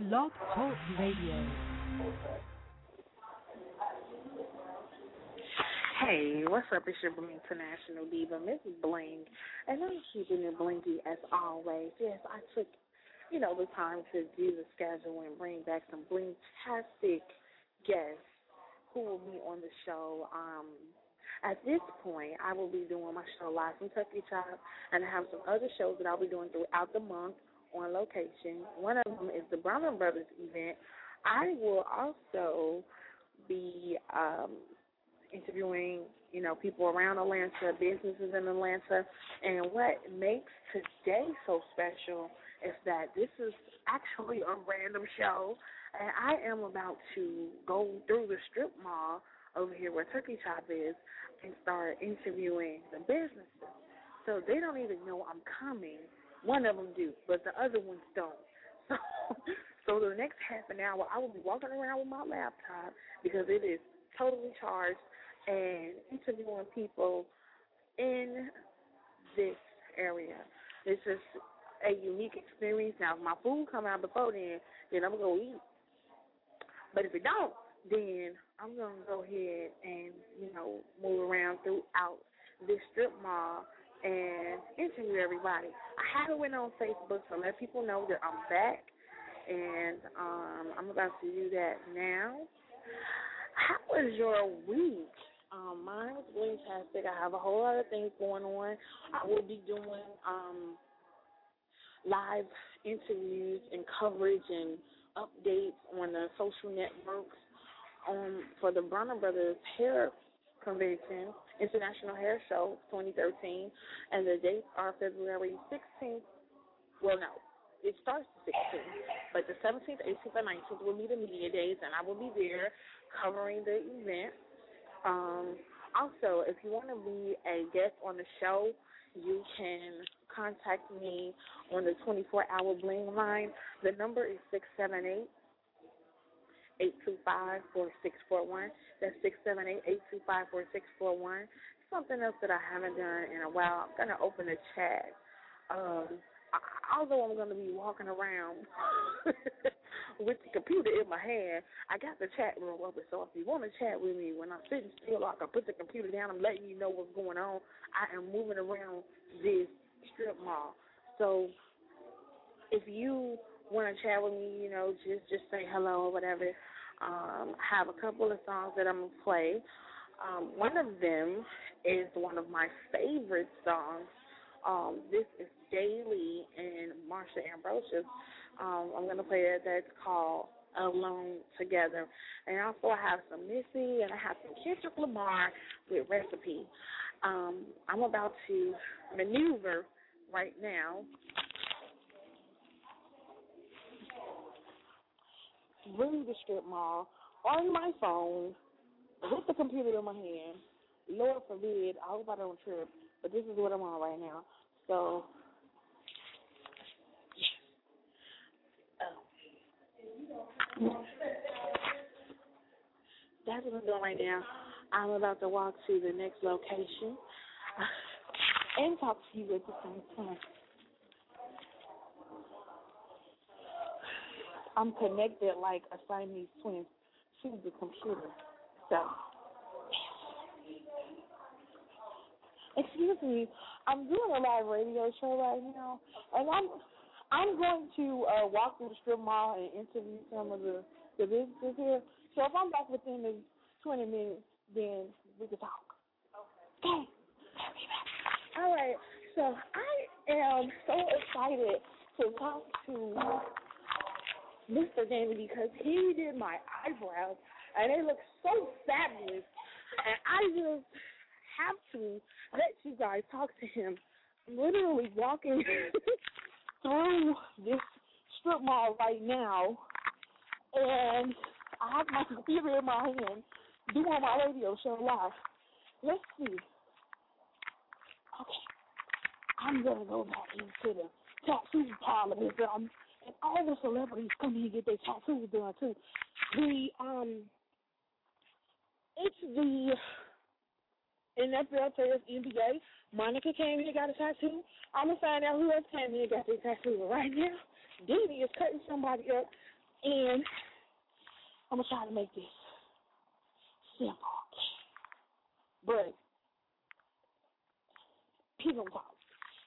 Blog Talk Radio. Hey, what's up? It's your International Diva, Mrs. Bling, and I'm keeping it blingy as always. Yes, I took, you know, the time to do the schedule and bring back some blingtastic guests who will be on the show. Um, at this point, I will be doing my show live from Turkey Chop, and I have some other shows that I'll be doing throughout the month on location. One of them is the Bronner Brothers event. I will also be um, interviewing, you know, people around Atlanta, businesses in Atlanta, and what makes today so special is that this is actually a random show, and I am about to go through the strip mall over here where Turkey Chop is and start interviewing the businesses. So they don't even know I'm coming. One of them do, but the other ones don't. So, so the next half an hour, I will be walking around with my laptop because it is totally charged and interviewing people in this area. It's just a unique experience. Now, if my food come out before then, then I'm gonna go eat. But if it don't, then I'm gonna go ahead and you know move around throughout this strip mall and interview everybody. I haven't went on Facebook to let people know that I'm back, and um, I'm about to do that now. How was your week? Um, mine was fantastic. I have a whole lot of things going on. I will be doing um, live interviews and coverage and updates on the social networks um, for the Bronner Brothers Hair Convention, International Hair Show 2013, and the dates are February 16th. Well, no, it starts the 16th, but the 17th, 18th, and 19th will be the media days, and I will be there covering the event. Um, also, if you want to be a guest on the show, you can contact me on the 24-hour bling line. The number is 678 eight two five four six four one. That's six seven eight eight two five four six four one. Something else that I haven't done in a while. I'm gonna open a chat. Um, although I'm gonna be walking around with the computer in my hand, I got the chat room open. So if you want to chat with me when I'm sitting still, I can put the computer down. I'm letting you know what's going on. I am moving around this strip mall. So if you want to chat with me, you know, just just say hello or whatever. Um, I have a couple of songs that I'm gonna play. Um, one of them is one of my favorite songs. Um, this is Daley and Marsha Ambrosius. Um, I'm gonna play that. That's called Alone Together. And also I have some Missy and I have some Kendrick Lamar with Recipe. Um, I'm about to maneuver right now through the strip mall on my phone with the computer in my hand. Lord forbid, I hope I don't trip, but this is what I'm on right now. So, oh. That's what I'm doing right now. I'm about to walk to the next location and talk to you at the same time. I'm connected like a Siamese twin to the computer. So, excuse me, I'm doing a live radio show right now, and I'm I'm going to uh, walk through the strip mall and interview some of the the businesses here. So if I'm back within the 20 minutes, then we can talk. Okay. All right. So I am so excited to talk to Mr. Danny because he did my eyebrows and they look so fabulous. And I just have to let you guys talk to him. I'm literally walking through this strip mall right now and I have my computer in my hand doing my radio show live. Let's see. Okay. I'm gonna go back into the tattoo parlor because I'm and all the celebrities come here and get their tattoos done too. The um, it's the NFL players, NBA. Monica came here got a tattoo. I'm gonna find out who else came here got their tattoo. Right now, Dee is cutting somebody up, and I'm gonna try to make this simple. But he's on top.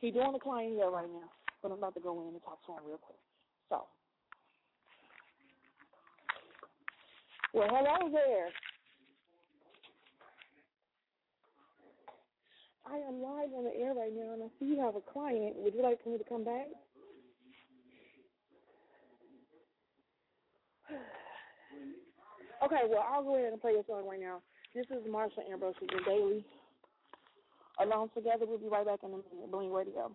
He's doing the client here right now, but I'm about to go in and talk to him real quick. Well, hello there. I am live on the air right now, and I see you have a client. Would you like for me to come back? Okay, well, I'll go ahead and play a song right now. This is Marsha Ambrosius with Daley. Alone Together, we'll be right back in a minute. Bling Radio.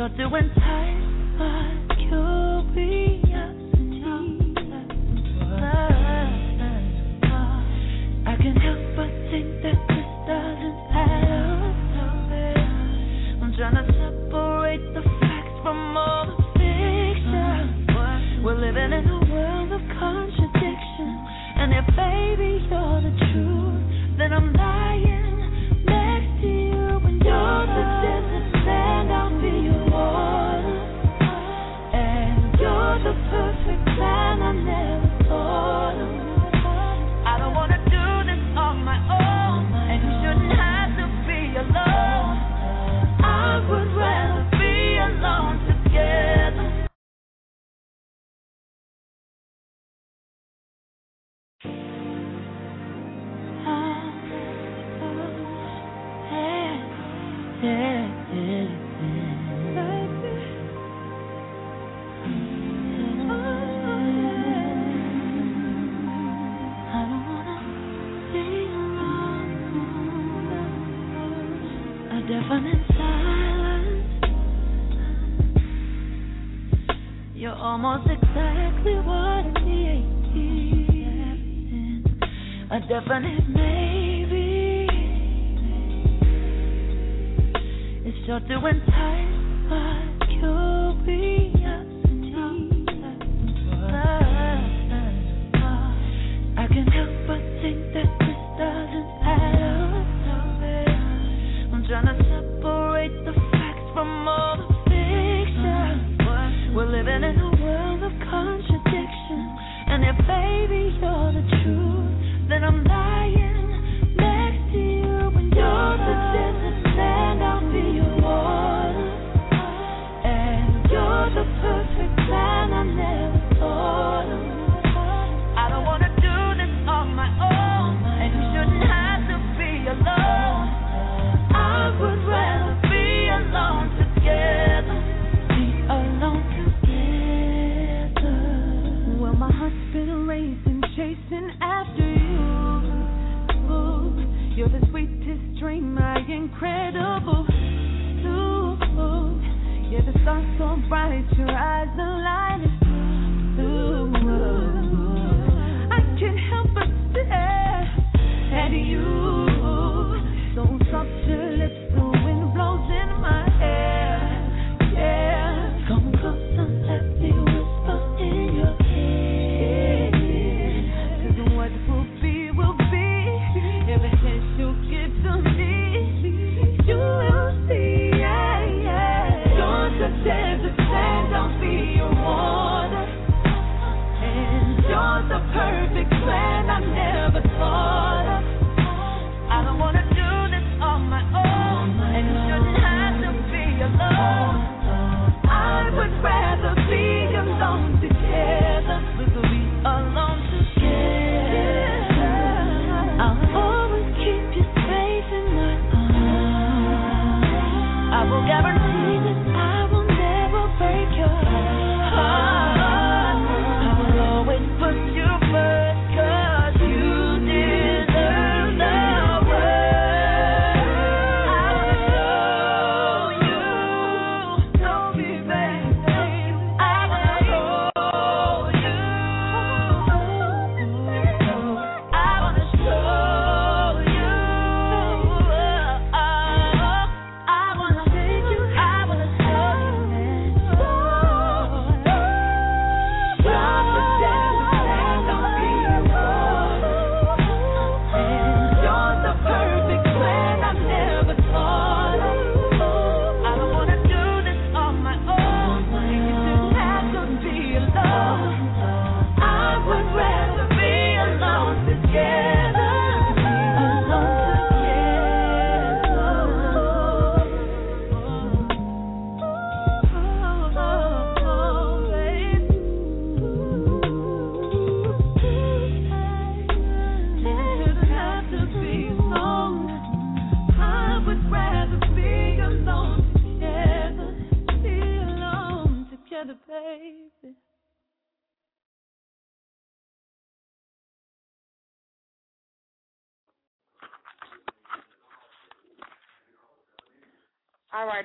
You're doing time, but curiosity. I can help but think that this doesn't add up. I'm trying to separate the facts from all the fiction. We're living in a world of contradiction, and if baby, you're the truth. You're almost exactly what I need. A definite maybe. It's sure to entice my curiosity. I can't help but think that this doesn't add up. I'm trying to living it.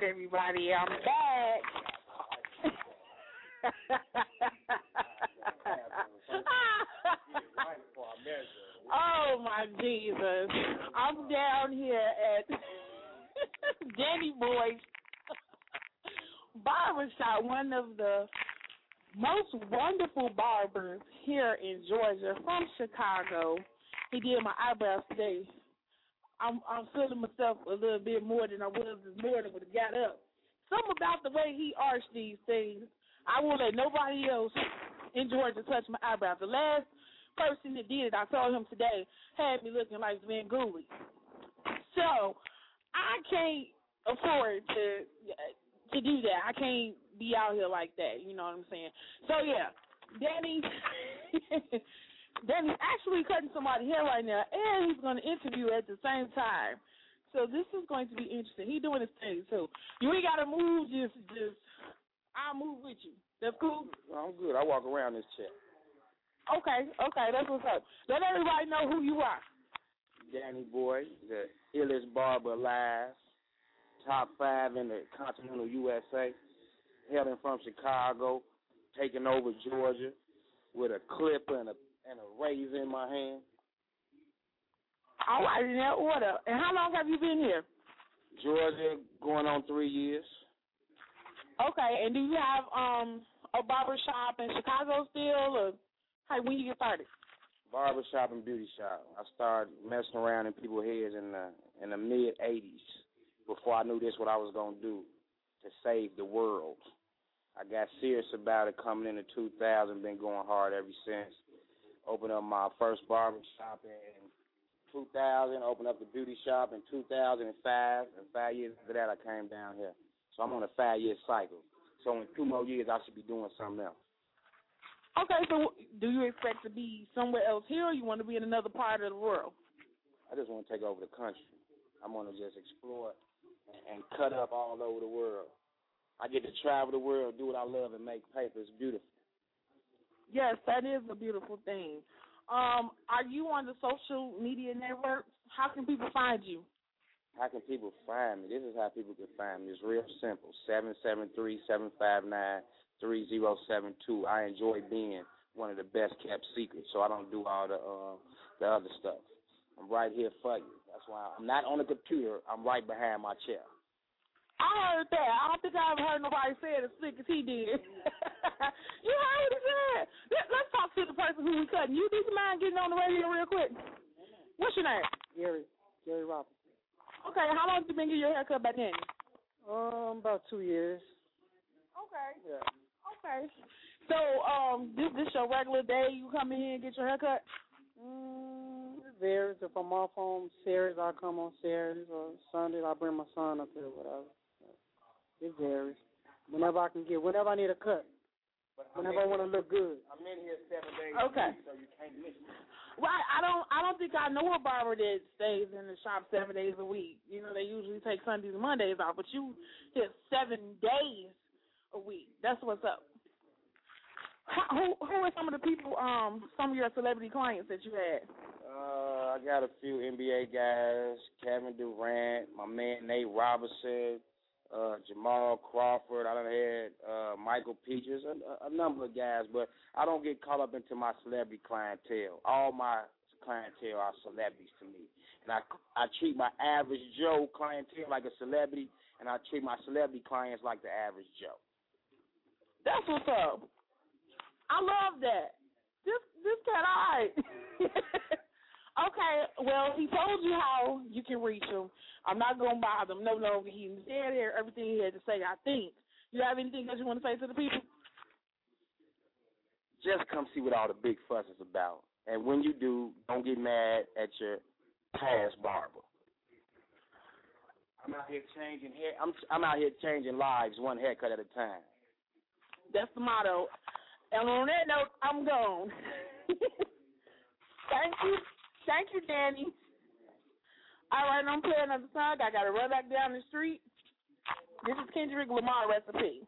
Right, everybody, I'm back. oh my Jesus! I'm down here at Danny Boy's barbershop, one of the most wonderful barbers here in Georgia from Chicago. He did my eyebrows today. I'm I'm feeling myself a little bit more than I was this morning when I got up. Something about the way he arched these things. I won't let nobody else in Georgia touch my eyebrows. The last person that did it, I saw him today, had me looking like Van Gully. So I can't afford to to do that. I can't be out here like that. You know what I'm saying? So yeah, Danny. Danny's actually cutting somebody's hair right now, and he's going to interview at the same time. So this is going to be interesting. He's doing his thing too. You ain't got to move. Just, just I'll move with you. That's cool. I'm good. I walk around this chair. Okay, okay, that's what's up. Let everybody know who you are. Danny Boy, the illest barber alive, top five in the continental USA, hailing from Chicago, taking over Georgia with a clipper and a and a razor in my hand. All right, in that order. And how long have you been here? Georgia, going on three years. Okay, and do you have um a barber shop in Chicago still, or how when you get started? Barber shop and beauty shop. I started messing around in people's heads in the in the mid '80s. Before I knew this, what I was gonna do to save the world. I got serious about it coming into 2000. Been going hard ever since opened up my first barber shop in 2000, opened up the beauty shop in 2005, and five years after that, I came down here. So I'm on a five year cycle. So in two more years, I should be doing something else. Okay, so do you expect to be somewhere else here, or you want to be in another part of the world? I just want to take over the country. I want to just explore and cut up all over the world. I get to travel the world, do what I love, and make paper. It's beautiful. Yes, that is a beautiful thing. Um, are you on the social media networks? How can people find you? How can people find me? This is how people can find me. It's real simple. Seven seven three seven five nine three zero seven two. I enjoy being one of the best kept secrets, so I don't do all the uh, the other stuff. I'm right here for you. That's why I'm not on the computer. I'm right behind my chair. I heard that. I don't think I've heard nobody say it as slick as he did. you heard what Let, us talk to the person who we cutting. You, do you mind getting on the radio real quick? What's your name? Gary. Gary Robinson. Okay, how long have you been getting your hair cut by Danny? Um, about two years. Okay. Yeah. Okay. So, um, this this your regular day? You come in here and get your hair cut? Mm, it varies. If I'm off on Saturdays, I come on Saturdays, or Sundays, I bring my son up here, whatever. It varies. Whenever I can get, whenever I need a cut. Whenever I want to look good. I'm in here seven days okay. so you can't miss me. Right, I don't. I don't think I know a barber that stays in the shop seven days a week. You know, they usually take Sundays and Mondays off, but you hit seven days a week. That's what's up. How, who who are some of the people, um, some of your celebrity clients that you had? Uh, I got a few NBA guys, Kevin Durant, my man Nate Robinson, uh, Jamal Crawford. I done had uh, Michael Peaches, a, a number of guys, but I don't get caught up into my celebrity clientele. All my clientele are celebrities to me, and I I treat my average Joe clientele like a celebrity, and I treat my celebrity clients like the average Joe. That's what's up. I love that. This this cat alright. okay, well he told you how you can reach him. I'm not gonna bother him. No, no, he said here everything he had to say. I think. You have anything else you want to say to the people? Just come see what all the big fuss is about. And when you do, don't get mad at your past barber. I'm out here changing hair. I'm I'm out here changing lives one haircut at a time. That's the motto. And on that note, I'm gone. Thank you. Thank you, Danny. All right, I'm playing another song. I got to run back down the street. This is Kendrick Lamar recipe.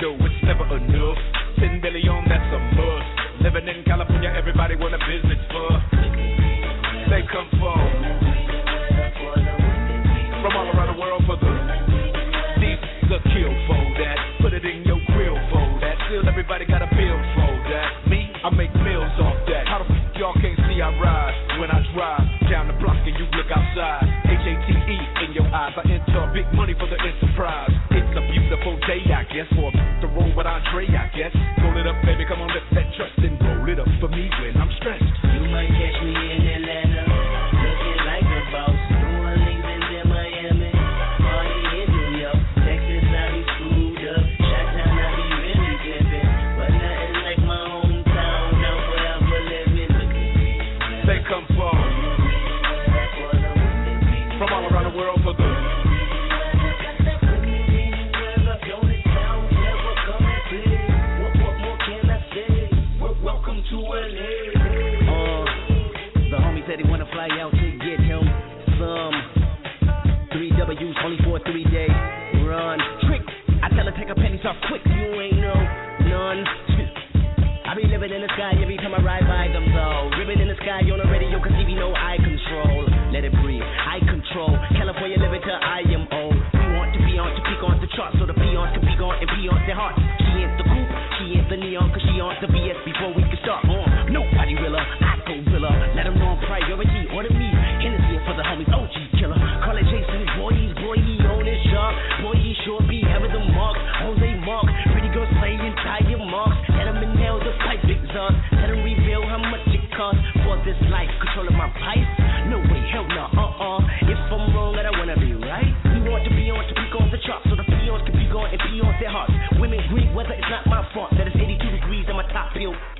It's never enough. Ten billion, that's a must. Living in California, everybody want a business for. They come for from all around the world for the these the kill for that. Put it in your grill for that. Still everybody got a bill for that. Me, I make meals off that. How the f- y'all can't see I ride when I drive down the block and you look outside. H A T E in your eyes. I enter big money for the enterprise. Beautiful day, I guess, for the roll with Andre, I guess. Roll it up, baby, come on, lift that trust and roll it up for me when I'm stressed. You might catch me on the BS before we can start on. Nobody will her, I go will her. Let them know I'm priority, order me. Hennessy for the homies, OG killer. Call it Jason, boy, he's boy, he on his job. Boy, he sure be having the marks. Jose Mark, pretty girls playing tiger marks. Let him inhale the pipe exhaust. Let him reveal how much it costs for this life. Controlling my pipes? No way, hell no, uh uh. If I'm wrong, I don't wanna be right. We want to be on to peak on the charts so the peons can peak on and peons their hearts. And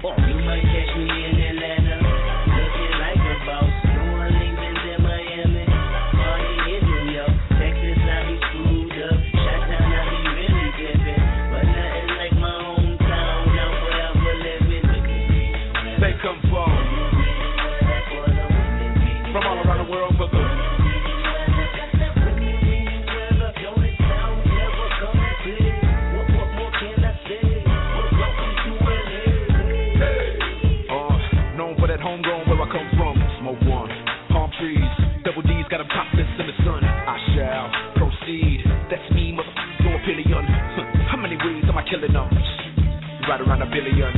billion.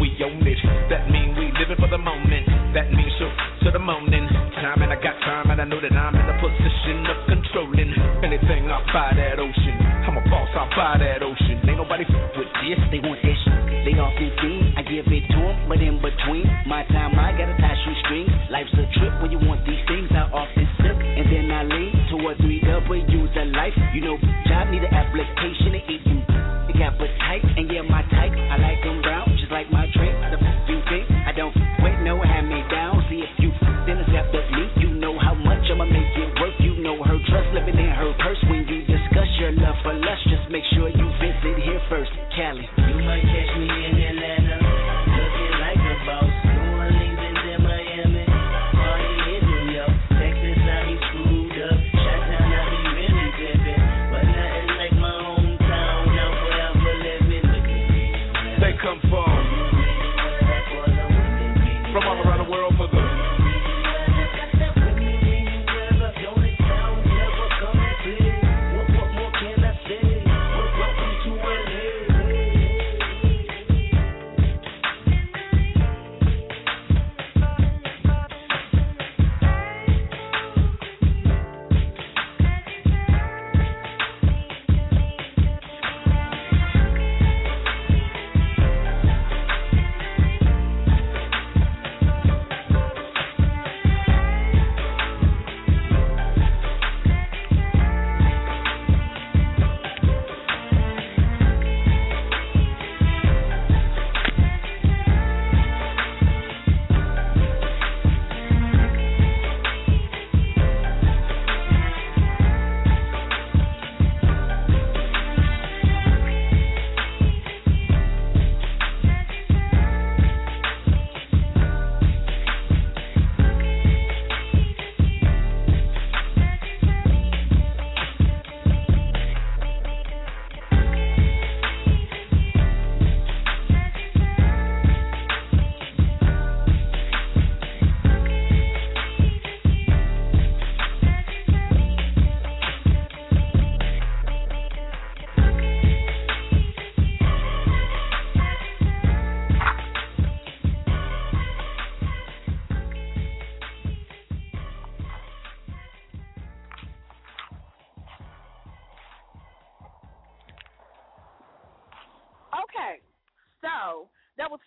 We own it. That mean we living for the moment. That means so to the morning. Time and I got time and I know that I'm in a position of controlling anything out buy that ocean. I'm a boss out by that ocean. Ain't nobody f- with this. They want this. They often think I give it to 'em, but in between my time I gotta tie shoestrings. Life's a trip when you want these things. I often sip and then I lean to a three W's of life. You know, job need an application to eat appetite and yeah, my type.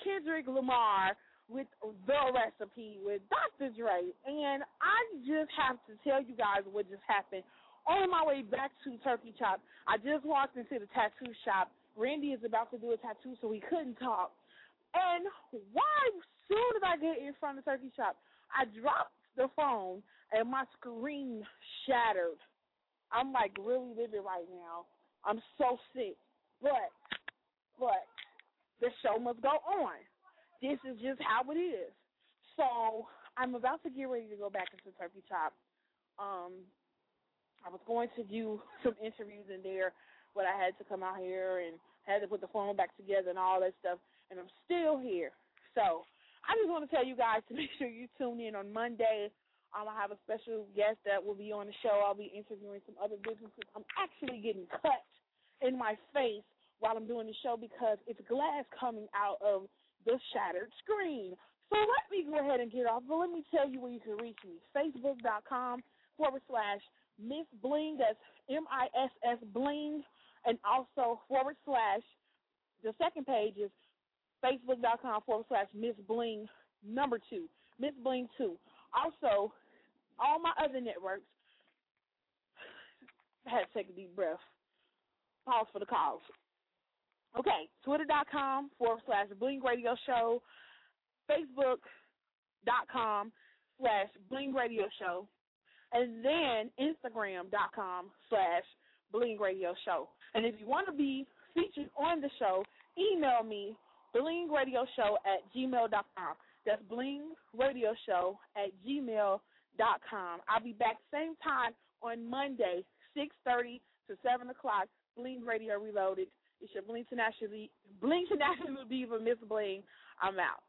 Kendrick Lamar with The Recipe with Dr. Dre. And I just have to tell you guys what just happened. On my way back to Turkey Chop, I just walked into the tattoo shop. Randy is about to do a tattoo, so we couldn't talk. And why, soon as I get in front of Turkey Chop, I dropped the phone and my screen shattered. I'm like really living right now. I'm so sick. But, but, the show must go on. This is just how it is. So I'm about to get ready to go back into Turkey Chop. Um, I was going to do some interviews in there, but I had to come out here and had to put the phone back together and all that stuff, and I'm still here. So I just want to tell you guys to make sure you tune in on Monday. Um, I have a special guest that will be on the show. I'll be interviewing some other businesses. I'm actually getting cut in my face while I'm doing the show because it's glass coming out of the shattered screen. So let me go ahead and get off, but let me tell you where you can reach me. Facebook.com forward slash Miss Bling, that's M I S S Bling, and also forward slash, the second page is Facebook.com forward slash Miss Bling number two, Miss Bling two. Also, all my other networks, I had to take a deep breath. Pause for the cause. Okay, twitter.com forward slash Bling Radio Show, facebook.com slash Bling Radio Show, and then instagram.com slash Bling Radio Show. And if you want to be featured on the show, email me blingradioshow at gmail.com. That's blingradioshow at gmail.com. I'll be back same time on Monday, 6.30 to 7 o'clock, Bling Radio Reloaded. It's your Bling International, Bling International Diva, Miss Bling. I'm out.